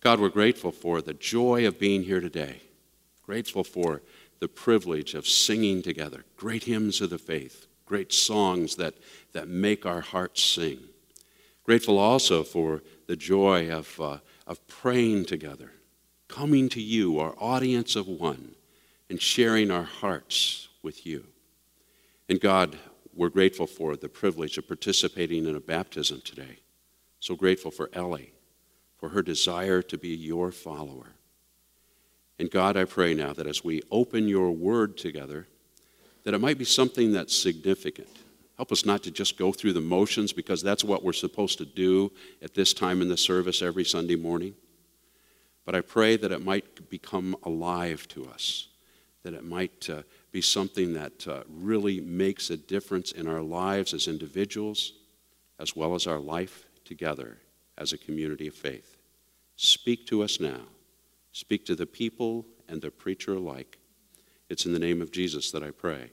God, we're grateful for the joy of being here today, grateful for the privilege of singing together, great hymns of the faith, great songs that, that make our hearts sing. Grateful also for the joy of, uh, of praying together, coming to you, our audience of one, and sharing our hearts with you. And God, we're grateful for the privilege of participating in a baptism today. So grateful for Ellie, for her desire to be your follower. And God, I pray now that as we open your word together, that it might be something that's significant. Help us not to just go through the motions because that's what we're supposed to do at this time in the service every Sunday morning. But I pray that it might become alive to us, that it might uh, be something that uh, really makes a difference in our lives as individuals, as well as our life together as a community of faith. Speak to us now. Speak to the people and the preacher alike. It's in the name of Jesus that I pray.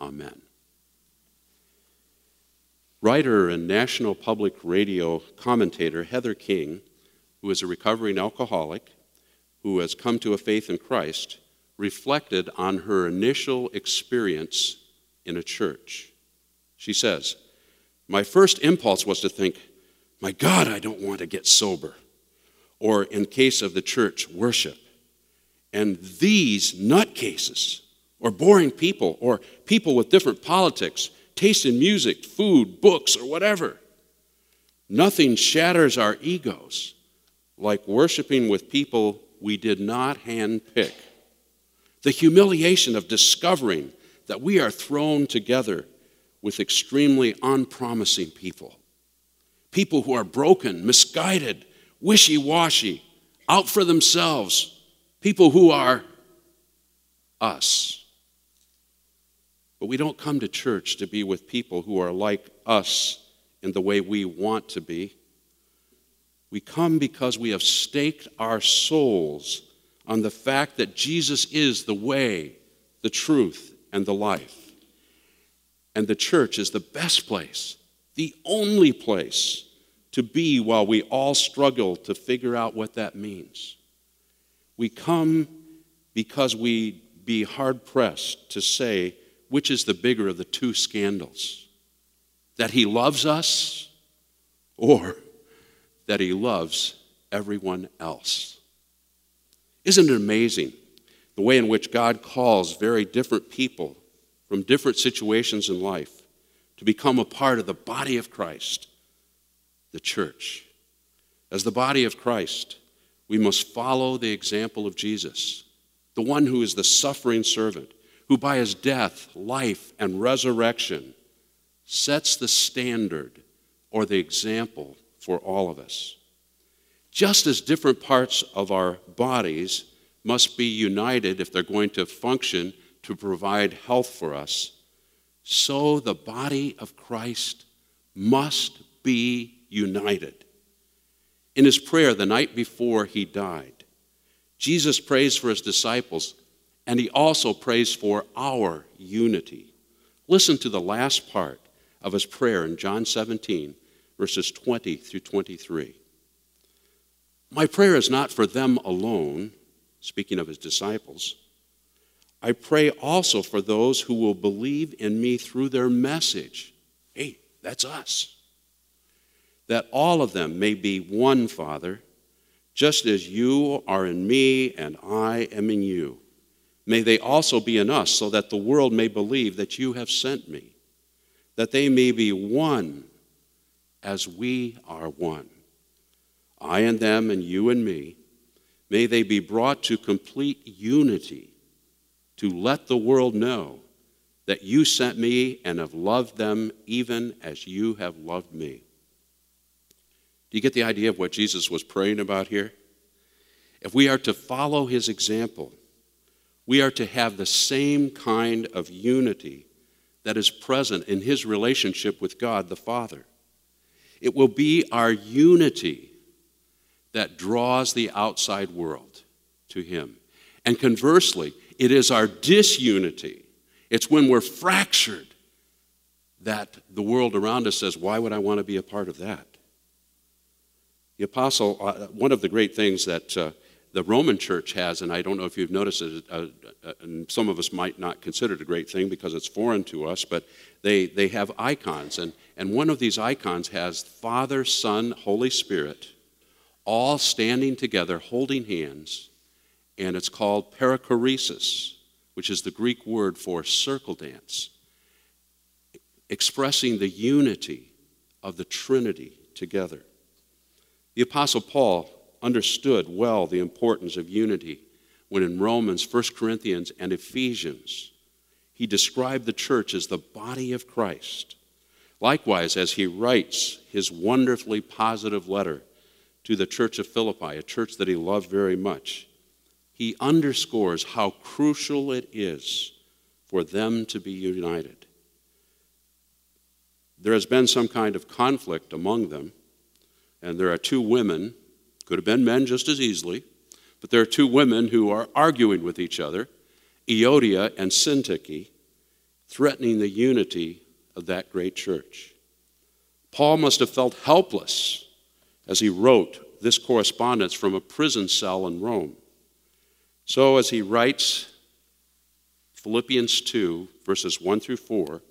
Amen. Writer and National Public Radio commentator Heather King, who is a recovering alcoholic who has come to a faith in Christ, reflected on her initial experience in a church. She says, My first impulse was to think, My God, I don't want to get sober. Or in case of the church, worship. And these nutcases, or boring people, or people with different politics, taste in music, food, books, or whatever. Nothing shatters our egos like worshiping with people we did not handpick the humiliation of discovering that we are thrown together with extremely unpromising people. People who are broken, misguided, wishy washy, out for themselves. People who are us. But we don't come to church to be with people who are like us in the way we want to be. We come because we have staked our souls on the fact that Jesus is the way, the truth, and the life. And the church is the best place, the only place to be while we all struggle to figure out what that means. We come because we be hard pressed to say which is the bigger of the two scandals that he loves us or that he loves everyone else. Isn't it amazing the way in which God calls very different people from different situations in life to become a part of the body of Christ, the church? As the body of Christ, we must follow the example of Jesus, the one who is the suffering servant, who by his death, life, and resurrection sets the standard or the example for all of us. Just as different parts of our bodies must be united if they're going to function to provide health for us, so the body of Christ must be united. In his prayer the night before he died, Jesus prays for his disciples, and he also prays for our unity. Listen to the last part of his prayer in John 17, verses 20 through 23. My prayer is not for them alone, speaking of his disciples. I pray also for those who will believe in me through their message. Hey, that's us. That all of them may be one, Father, just as you are in me and I am in you. May they also be in us, so that the world may believe that you have sent me, that they may be one as we are one. I and them, and you and me, may they be brought to complete unity to let the world know that you sent me and have loved them even as you have loved me. Do you get the idea of what Jesus was praying about here? If we are to follow his example, we are to have the same kind of unity that is present in his relationship with God the Father. It will be our unity that draws the outside world to Him. And conversely, it is our disunity, it's when we're fractured that the world around us says, Why would I want to be a part of that? The apostle, uh, one of the great things that uh, the Roman church has, and I don't know if you've noticed it, uh, uh, and some of us might not consider it a great thing because it's foreign to us, but they, they have icons. And, and one of these icons has Father, Son, Holy Spirit, all standing together, holding hands, and it's called perichoresis, which is the Greek word for circle dance, expressing the unity of the Trinity together. The Apostle Paul understood well the importance of unity when in Romans, 1 Corinthians, and Ephesians, he described the church as the body of Christ. Likewise, as he writes his wonderfully positive letter to the church of Philippi, a church that he loved very much, he underscores how crucial it is for them to be united. There has been some kind of conflict among them, and there are two women, could have been men just as easily, but there are two women who are arguing with each other, Euodia and Syntyche, threatening the unity of that great church. Paul must have felt helpless as he wrote this correspondence from a prison cell in Rome. So, as he writes Philippians 2, verses 1 through 4,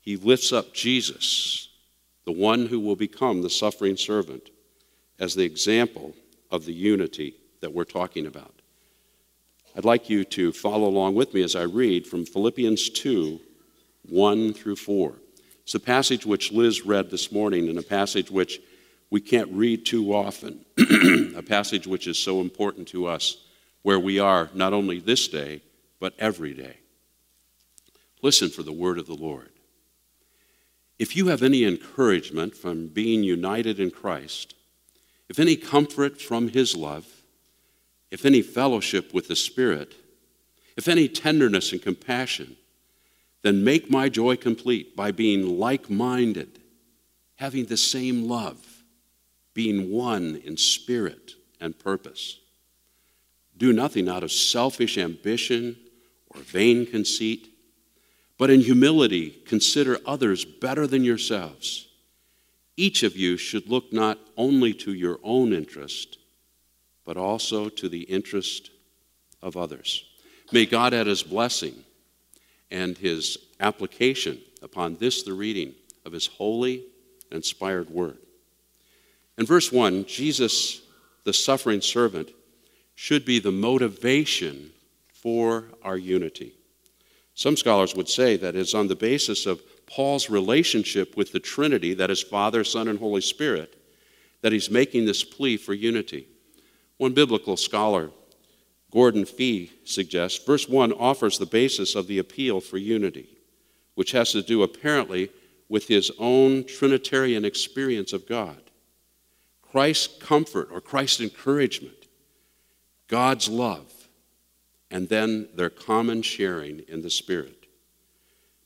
he lifts up Jesus, the one who will become the suffering servant, as the example of the unity that we're talking about. I'd like you to follow along with me as I read from Philippians 2 1 through 4. It's a passage which Liz read this morning, and a passage which we can't read too often, a passage which is so important to us where we are not only this day, but every day. Listen for the word of the Lord. If you have any encouragement from being united in Christ, if any comfort from his love, if any fellowship with the Spirit, if any tenderness and compassion, then make my joy complete by being like minded, having the same love, being one in spirit and purpose. Do nothing out of selfish ambition or vain conceit, but in humility consider others better than yourselves. Each of you should look not only to your own interest, but also to the interest of others. May God add his blessing and his application upon this, the reading of his holy, inspired word. In verse 1, Jesus, the suffering servant, should be the motivation for our unity. Some scholars would say that it's on the basis of Paul's relationship with the Trinity, that is, Father, Son, and Holy Spirit, that he's making this plea for unity. One biblical scholar, Gordon Fee, suggests verse 1 offers the basis of the appeal for unity, which has to do apparently with his own Trinitarian experience of God. Christ's comfort or Christ's encouragement God's love, and then their common sharing in the Spirit.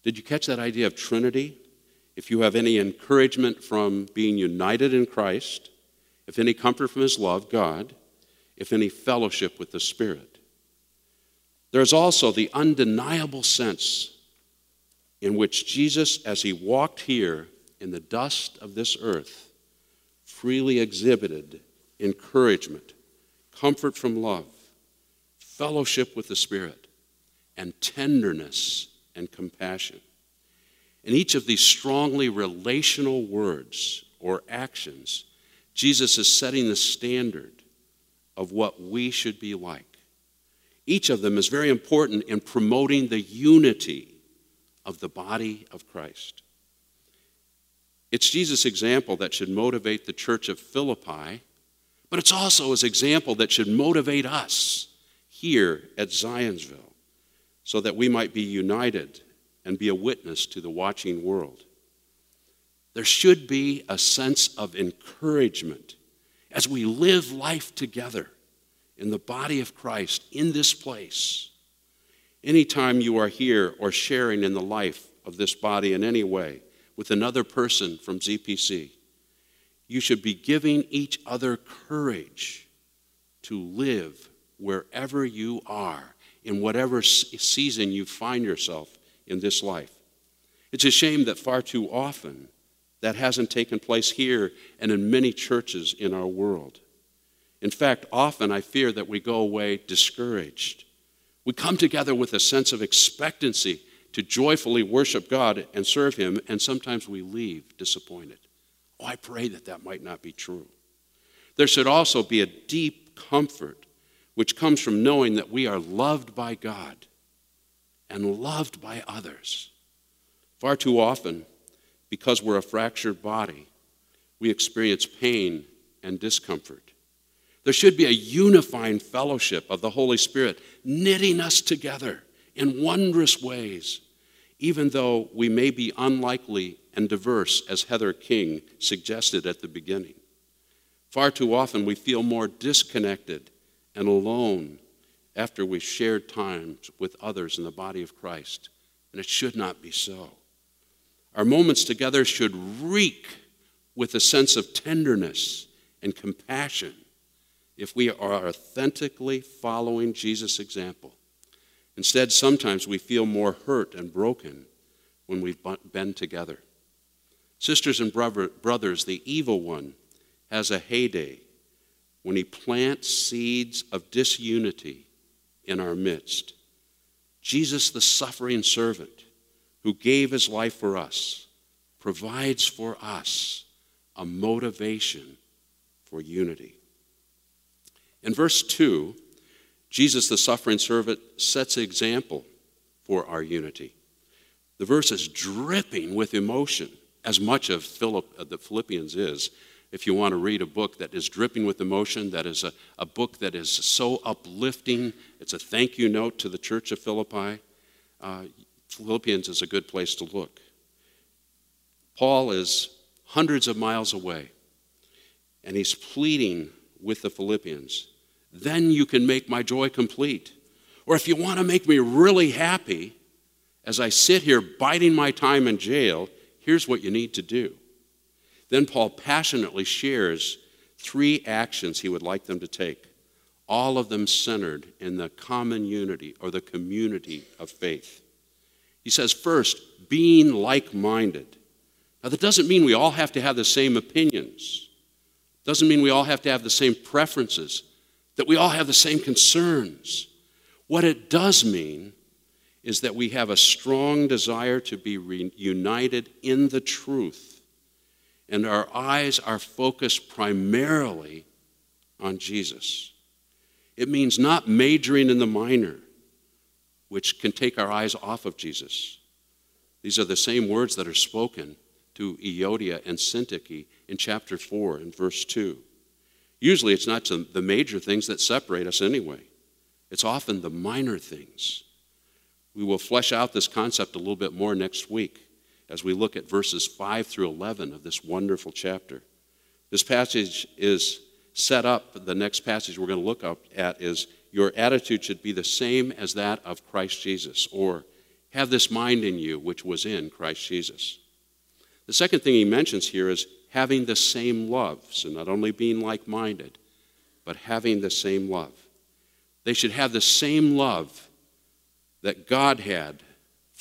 Did you catch that idea of Trinity? If you have any encouragement from being united in Christ, if any comfort from His love, God, if any fellowship with the Spirit. There's also the undeniable sense in which Jesus, as He walked here in the dust of this earth, freely exhibited encouragement comfort from love, fellowship with the Spirit, and tenderness and compassion. In each of these strongly relational words or actions, Jesus is setting the standard of what we should be like. Each of them is very important in promoting the unity of the body of Christ. It's Jesus' example that should motivate the church of Philippi but it's also his example that should motivate us here at Zionsville so that we might be united and be a witness to the watching world. There should be a sense of encouragement as we live life together in the body of Christ in this place. Anytime you are here or sharing in the life of this body in any way with another person from ZPC, you should be giving each other courage to live wherever you are, in whatever season you find yourself in this life. It's a shame that far too often That hasn't taken place here and in many churches in our world. In fact, often I fear that we go away discouraged. We come together with a sense of expectancy to joyfully worship God and serve Him, and sometimes we leave disappointed. Oh, I pray that that might not be true. There should also be a deep comfort which comes from knowing that we are loved by God and loved by others. Far too often, because we're a fractured body, we experience pain and discomfort. There should be a unifying fellowship of the Holy Spirit knitting us together in wondrous ways, even though we may be unlikely and diverse, as Heather King suggested at the beginning. Far too often, we feel more disconnected and alone after we've shared time with others in the body of Christ, and it should not be so. Our moments together should reek with a sense of tenderness and compassion if we are authentically following Jesus' example. Instead, sometimes we feel more hurt and broken when we've been together. Sisters and brothers, the evil one has a heyday when he plants seeds of disunity in our midst. Jesus, the suffering servant who gave his life for us, provides for us a motivation for unity. In verse 2, Jesus, the suffering servant, sets an example for our unity. The verse is dripping with emotion, as much of Philip, the Philippians is. If you want to read a book that is dripping with emotion, that is a, a book that is so uplifting, it's a thank you note to the church of Philippi. Uh, Philippians is a good place to look. Paul is hundreds of miles away, and he's pleading with the Philippians then you can make my joy complete. Or if you want to make me really happy, as I sit here biding my time in jail, here's what you need to do. Then Paul passionately shares three actions he would like them to take, all of them centered in the common unity or the community of faith. He says, first, being like minded. Now, that doesn't mean we all have to have the same opinions, doesn't mean we all have to have the same preferences that we all have the same concerns. What it does mean is that we have a strong desire to be reunited in the truth, and our eyes are focused primarily on Jesus. It means not majoring in the minor, which can take our eyes off of Jesus. These are the same words that are spoken to Euodia and Syntyche in chapter 4 and verse 2. Usually it's not the major things that separate us anyway, it's often the minor things. We will flesh out this concept a little bit more next week as we look at verses 5 through 11 of this wonderful chapter. This passage is set up, the next passage we're going to look up at is your attitude should be the same as that of Christ Jesus, or have this mind in you which was in Christ Jesus. The second thing he mentions here is having the same love. So, not only being like minded, but having the same love. They should have the same love that God had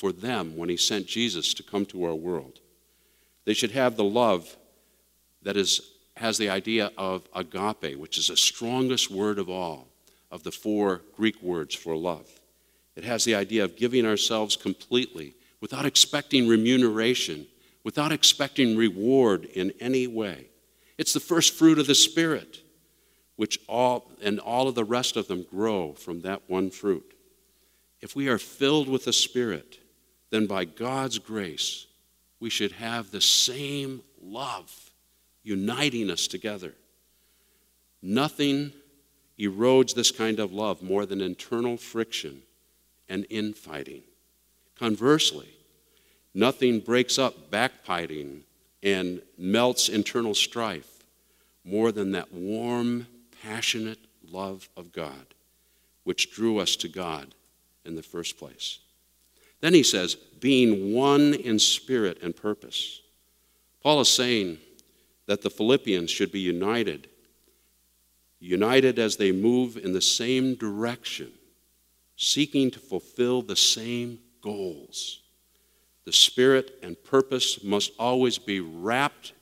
for them when He sent Jesus to come to our world. They should have the love that is, has the idea of agape, which is the strongest word of all of the four Greek words for love. It has the idea of giving ourselves completely without expecting remuneration without expecting reward in any way. It's the first fruit of the Spirit, which all and all of the rest of them grow from that one fruit. If we are filled with the Spirit, then by God's grace, we should have the same love uniting us together. Nothing erodes this kind of love more than internal friction and infighting. Conversely, Nothing breaks up backbiting and melts internal strife more than that warm, passionate love of God, which drew us to God in the first place. Then he says, being one in spirit and purpose. Paul is saying that the Philippians should be united, united as they move in the same direction, seeking to fulfill the same goals. The spirit and purpose must always be wrapped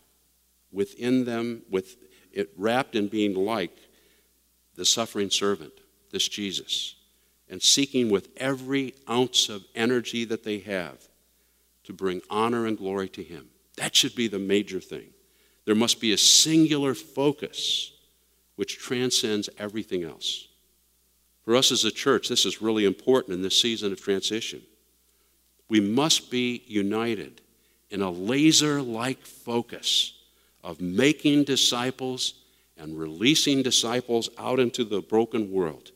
within them, with it wrapped in being like the suffering servant, this Jesus, and seeking with every ounce of energy that they have to bring honor and glory to Him. That should be the major thing. There must be a singular focus which transcends everything else. For us as a church, this is really important in this season of transition. We must be united in a laser like focus of making disciples and releasing disciples out into the broken world.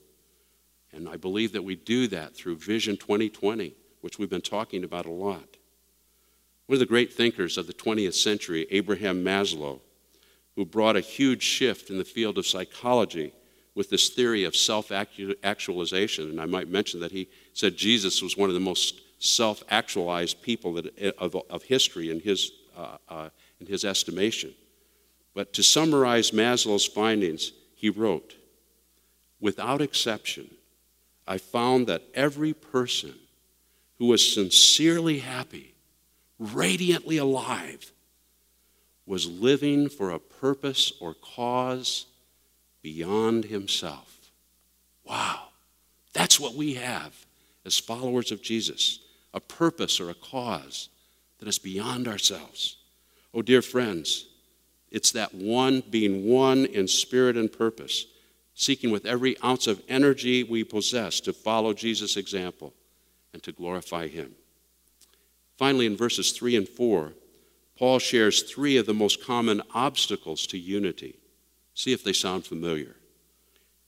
And I believe that we do that through Vision 2020, which we've been talking about a lot. One of the great thinkers of the 20th century, Abraham Maslow, who brought a huge shift in the field of psychology with this theory of self actualization. And I might mention that he said Jesus was one of the most self actualized people that, of, of, history in his, uh, uh, in his estimation. But to summarize Maslow's findings, he wrote Without exception, I found that every person who was sincerely happy, radiantly alive, was living for a purpose or cause beyond himself. Wow, that's what we have as followers of Jesus a purpose or a cause that is beyond ourselves. Oh, dear friends, it's that one being one in spirit and purpose, seeking with every ounce of energy we possess to follow Jesus' example and to glorify Him. Finally, in verses 3 and 4, Paul shares three of the most common obstacles to unity. See if they sound familiar.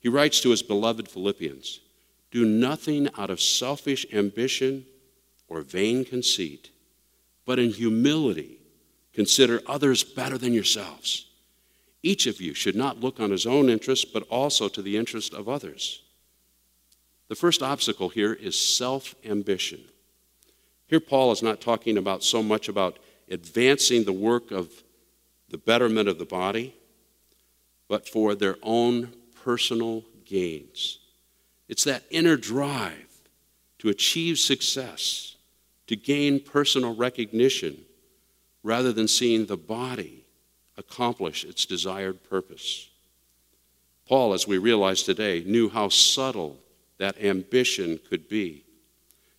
He writes to his beloved Philippians Do nothing out of selfish ambition or vain conceit, but in humility consider others better than yourselves. Each of you should not look on his own interest, but also to the interest of others. The first obstacle here is self ambition. Here, Paul is not talking about so much about advancing the work of the betterment of the body, but for their own personal gains. It's that inner drive to achieve success, to gain personal recognition, rather than seeing the body accomplish its desired purpose. Paul, as we realize today, knew how subtle that ambition could be.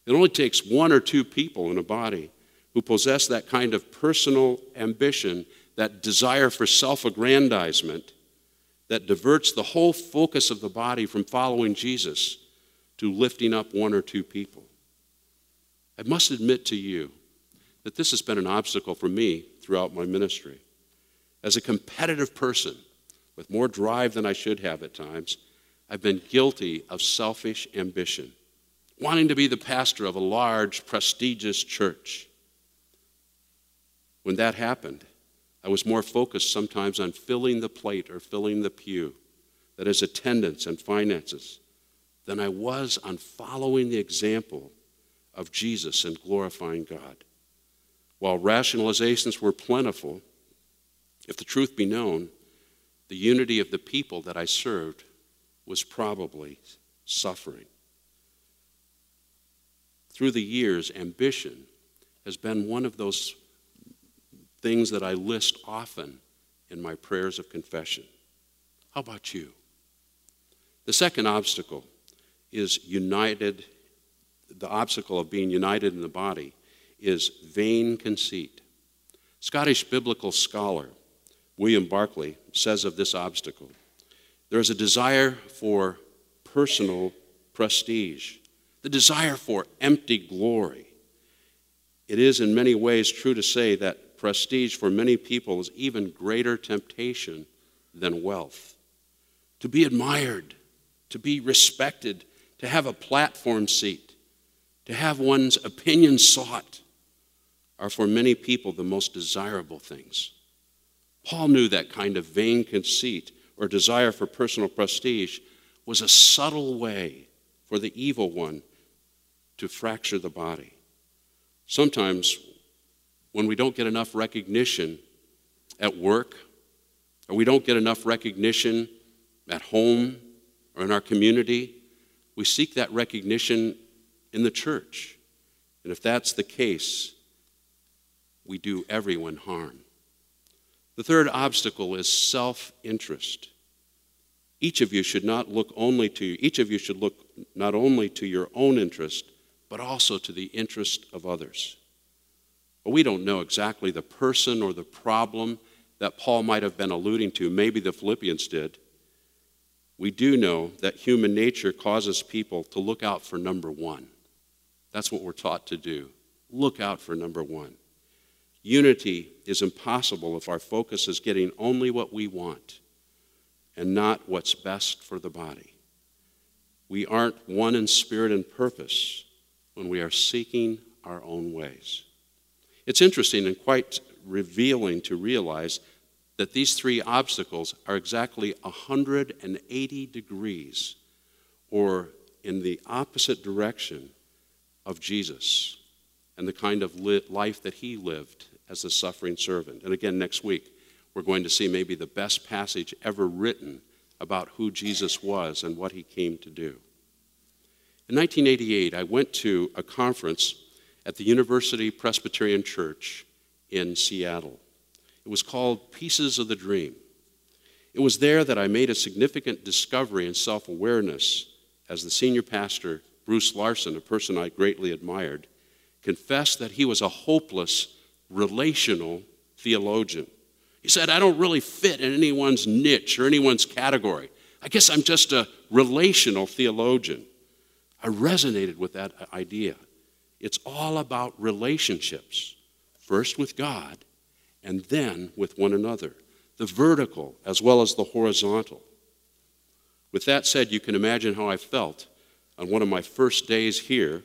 It only takes one or two people in a body who possess that kind of personal ambition, that desire for self aggrandizement, that diverts the whole focus of the body from following Jesus to lifting up one or two people. I must admit to you that this has been an obstacle for me throughout my ministry. As a competitive person with more drive than I should have at times, I've been guilty of selfish ambition, wanting to be the pastor of a large, prestigious church when that happened, I was more focused sometimes on filling the plate or filling the pew, that is, attendance and finances, than I was on following the example of Jesus and glorifying God. While rationalizations were plentiful, if the truth be known, the unity of the people that I served was probably suffering. Through the years, ambition has been one of those things that I list often in my prayers of confession. How about you? The second obstacle is united, the obstacle of being united in the body is vain conceit. Scottish biblical scholar William Barclay says of this obstacle there is a desire for personal prestige, the desire for empty glory. It is in many ways true to say that prestige for many people is even greater temptation than wealth. To be admired, to be respected, to have a platform seat, to have one's opinion sought are for many people the most desirable things. Paul knew that kind of vain conceit or desire for personal prestige was a subtle way for the evil one to fracture the body. Sometimes when we don't get enough recognition at work, or we don't get enough recognition at home or in our community, we seek that recognition in the church. And if that's the case, we do everyone harm. The third obstacle is self interest. Each of you should not look only to each of you should look not only to your own interest, but also to the interest of others. We don't know exactly the person or the problem that Paul might have been alluding to. Maybe the Philippians did. We do know that human nature causes people to look out for number one. That's what we're taught to do. Look out for number one. Unity is impossible if our focus is getting only what we want and not what's best for the body. We aren't one in spirit and purpose when we are seeking our own ways. It's interesting and quite revealing to realize that these three obstacles are exactly 180 degrees or in the opposite direction of Jesus and the kind of life that he lived as a suffering servant. And again, next week, we're going to see maybe the best passage ever written about who Jesus was and what he came to do. In 1988, I went to a conference at the University Presbyterian Church in Seattle. It was called Pieces of the Dream. It was there that I made a significant discovery in self awareness as the senior pastor, Bruce Larson, a person I greatly admired, confessed that he was a hopeless relational theologian. He said, I don't really fit in anyone's niche or anyone's category. I guess I'm just a relational theologian. I resonated with that idea. It's all about relationships, first with God and then with one another, the vertical as well as the horizontal. With that said, you can imagine how I felt on one of my first days here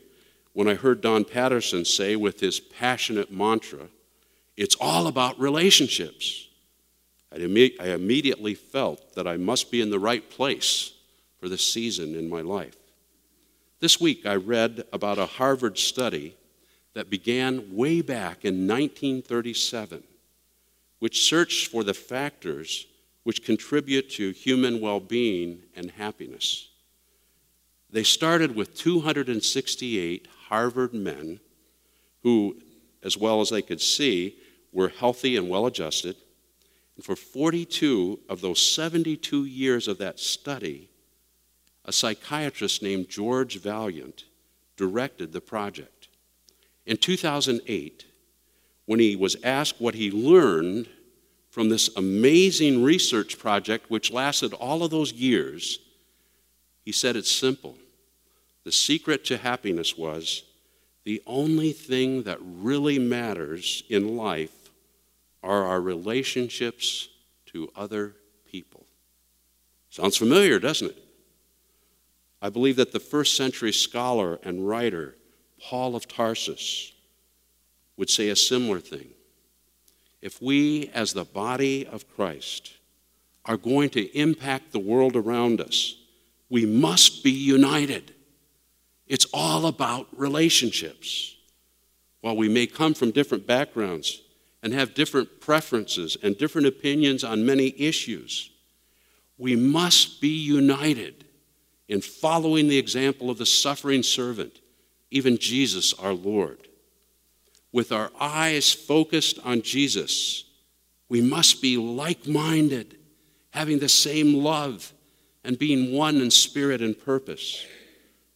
when I heard Don Patterson say with his passionate mantra, It's all about relationships. I immediately felt that I must be in the right place for this season in my life. This week, I read about a Harvard study that began way back in 1937, which searched for the factors which contribute to human well being and happiness. They started with 268 Harvard men who, as well as they could see, were healthy and well adjusted. And for 42 of those 72 years of that study, a psychiatrist named George Vaillant directed the project. In 2008, when he was asked what he learned from this amazing research project, which lasted all of those years, he said it's simple. The secret to happiness was the only thing that really matters in life are our relationships to other people. Sounds familiar, doesn't it? I believe that the first century scholar and writer, Paul of Tarsus, would say a similar thing. If we, as the body of Christ, are going to impact the world around us, we must be united. It's all about relationships. While we may come from different backgrounds and have different preferences and different opinions on many issues, we must be united in following the example of the suffering servant, even Jesus our Lord. With our eyes focused on Jesus, we must be like minded, having the same love, and being one in spirit and purpose.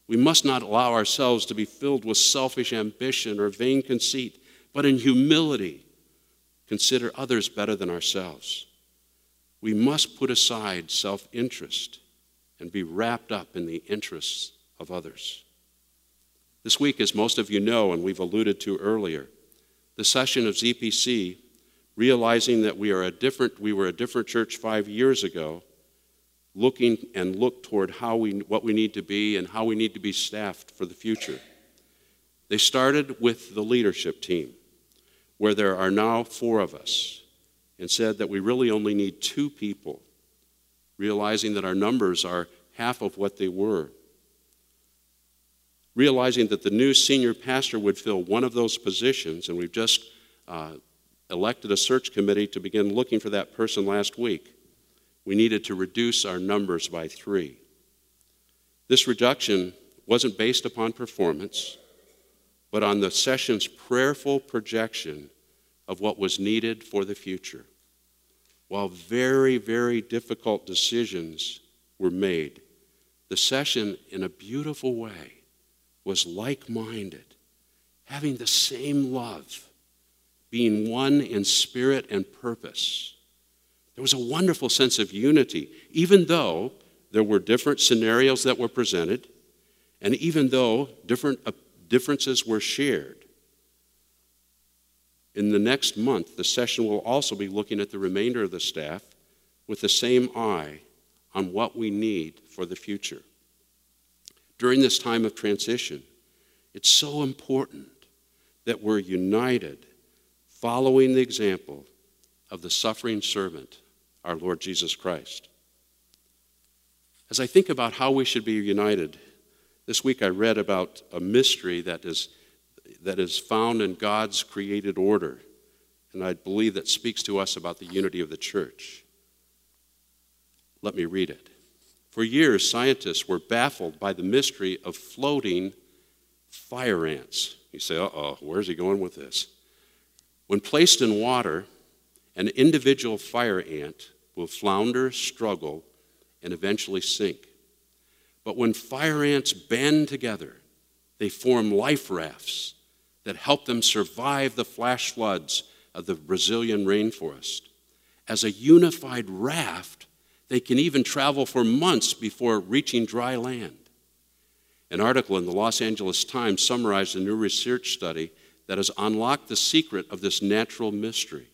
We must not allow ourselves to be filled with selfish ambition or vain conceit, but in humility, consider others better than ourselves. We must put aside self interest and be wrapped up in the interests of others. This week, as most of you know, and we've alluded to earlier, the session of ZPC, realizing that we, are a different, we were a different church five years ago, looking and look toward how we, what we need to be and how we need to be staffed for the future. They started with the leadership team, where there are now four of us, and said that we really only need two people realizing that our numbers are half of what they were. Realizing that the new senior pastor would fill one of those positions, and we've just uh, elected a search committee to begin looking for that person last week. We needed to reduce our numbers by three. This reduction wasn't based upon performance, but on the session's prayerful projection of what was needed for the future. While very, very difficult decisions were made, the session, in a beautiful way, was like minded, having the same love, being one in spirit and purpose. There was a wonderful sense of unity, even though there were different scenarios that were presented, and even though different uh, differences were shared. In the next month, the session will also be looking at the remainder of the staff with the same eye on what we need for the future. During this time of transition, it's so important that we're united, following the example of the suffering servant, our Lord Jesus Christ. As I think about how we should be united, this week I read about a mystery that is, that is found in God's created order, and I believe that speaks to us about the unity of the church. Let me read it. For years, scientists were baffled by the mystery of floating fire ants. You say, uh oh, where's he going with this? When placed in water, an individual fire ant will flounder, struggle, and eventually sink. But when fire ants band together, they form life rafts that help them survive the flash floods of the Brazilian rainforest. As a unified raft, they can even travel for months before reaching dry land. An article in the Los Angeles Times summarized a new research study that has unlocked the secret of this natural mystery.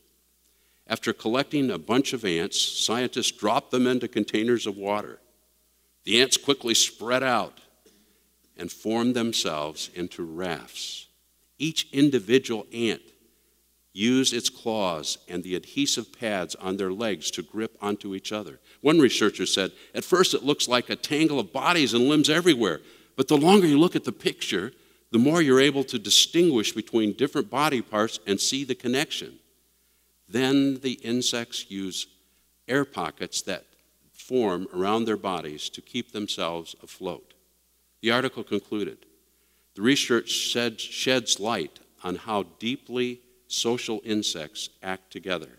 After collecting a bunch of ants, scientists dropped them into containers of water. The ants quickly spread out and formed themselves into rafts. Each individual ant use its claws and the adhesive pads on their legs to grip onto each other. One researcher said, At first it looks like a tangle of bodies and limbs everywhere, but the longer you look at the picture, the more you're able to distinguish between different body parts and see the connection. Then the insects use air pockets that form around their bodies to keep themselves afloat. The article concluded the research sheds light on how deeply social insects act together,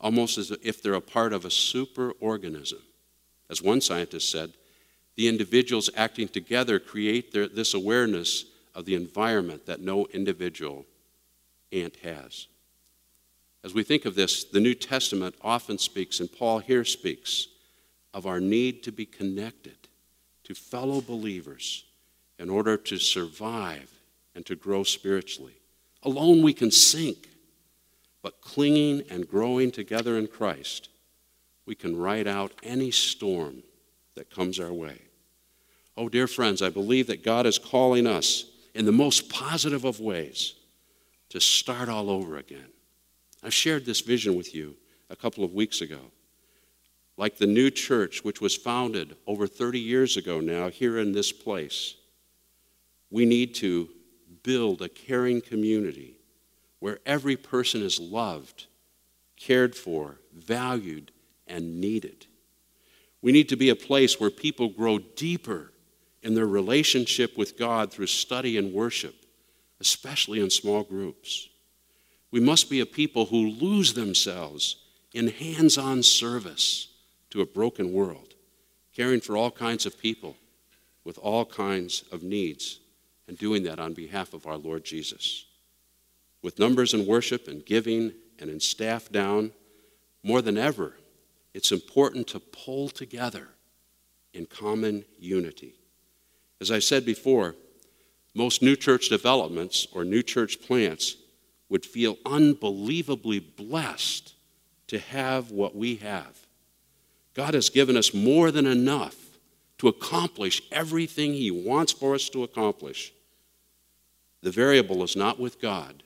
almost as if they're a part of a superorganism. As one scientist said, the individuals acting together create their, this awareness of the environment that no individual ant has. As we think of this, the New Testament often speaks, and Paul here speaks, of our need to be connected to fellow believers in order to survive and to grow spiritually. Alone we can sink, but clinging and growing together in Christ, we can ride out any storm that comes our way. Oh, dear friends, I believe that God is calling us in the most positive of ways to start all over again. I shared this vision with you a couple of weeks ago. Like the new church, which was founded over 30 years ago now here in this place, we need to build a caring community where every person is loved, cared for, valued, and needed. We need to be a place where people grow deeper in their relationship with God through study and worship, especially in small groups. We must be a people who lose themselves in hands on service to a broken world, caring for all kinds of people with all kinds of needs and doing that on behalf of our Lord Jesus. With numbers in worship and giving and in staff down, more than ever, it's important to pull together in common unity. As I said before, most new church developments or new church plants would feel unbelievably blessed to have what we have. God has given us more than enough to accomplish everything He wants for us to accomplish. The variable is not with God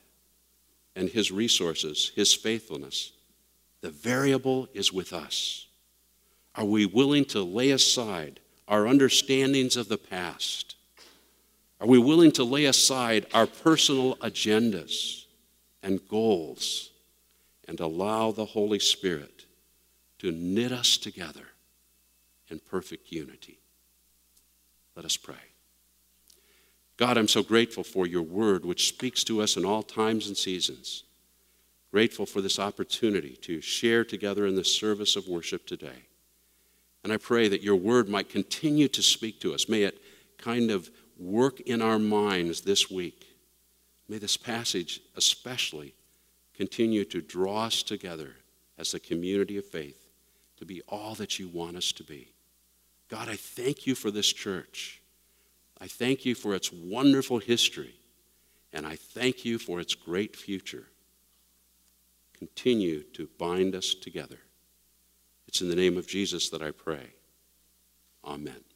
and His resources, His faithfulness. The variable is with us. Are we willing to lay aside our understandings of the past? Are we willing to lay aside our personal agendas and goals and allow the Holy Spirit to knit us together in perfect unity? Let us pray. God, I'm so grateful for your word, which speaks to us in all times and seasons. Grateful for this opportunity to share together in the service of worship today. And I pray that your word might continue to speak to us. May it kind of work in our minds this week. May this passage especially continue to draw us together as a community of faith to be all that you want us to be. God, I thank you for this church. I thank you for its wonderful history, and I thank you for its great future. Continue to bind us together. It's in the name of Jesus that I pray. Amen.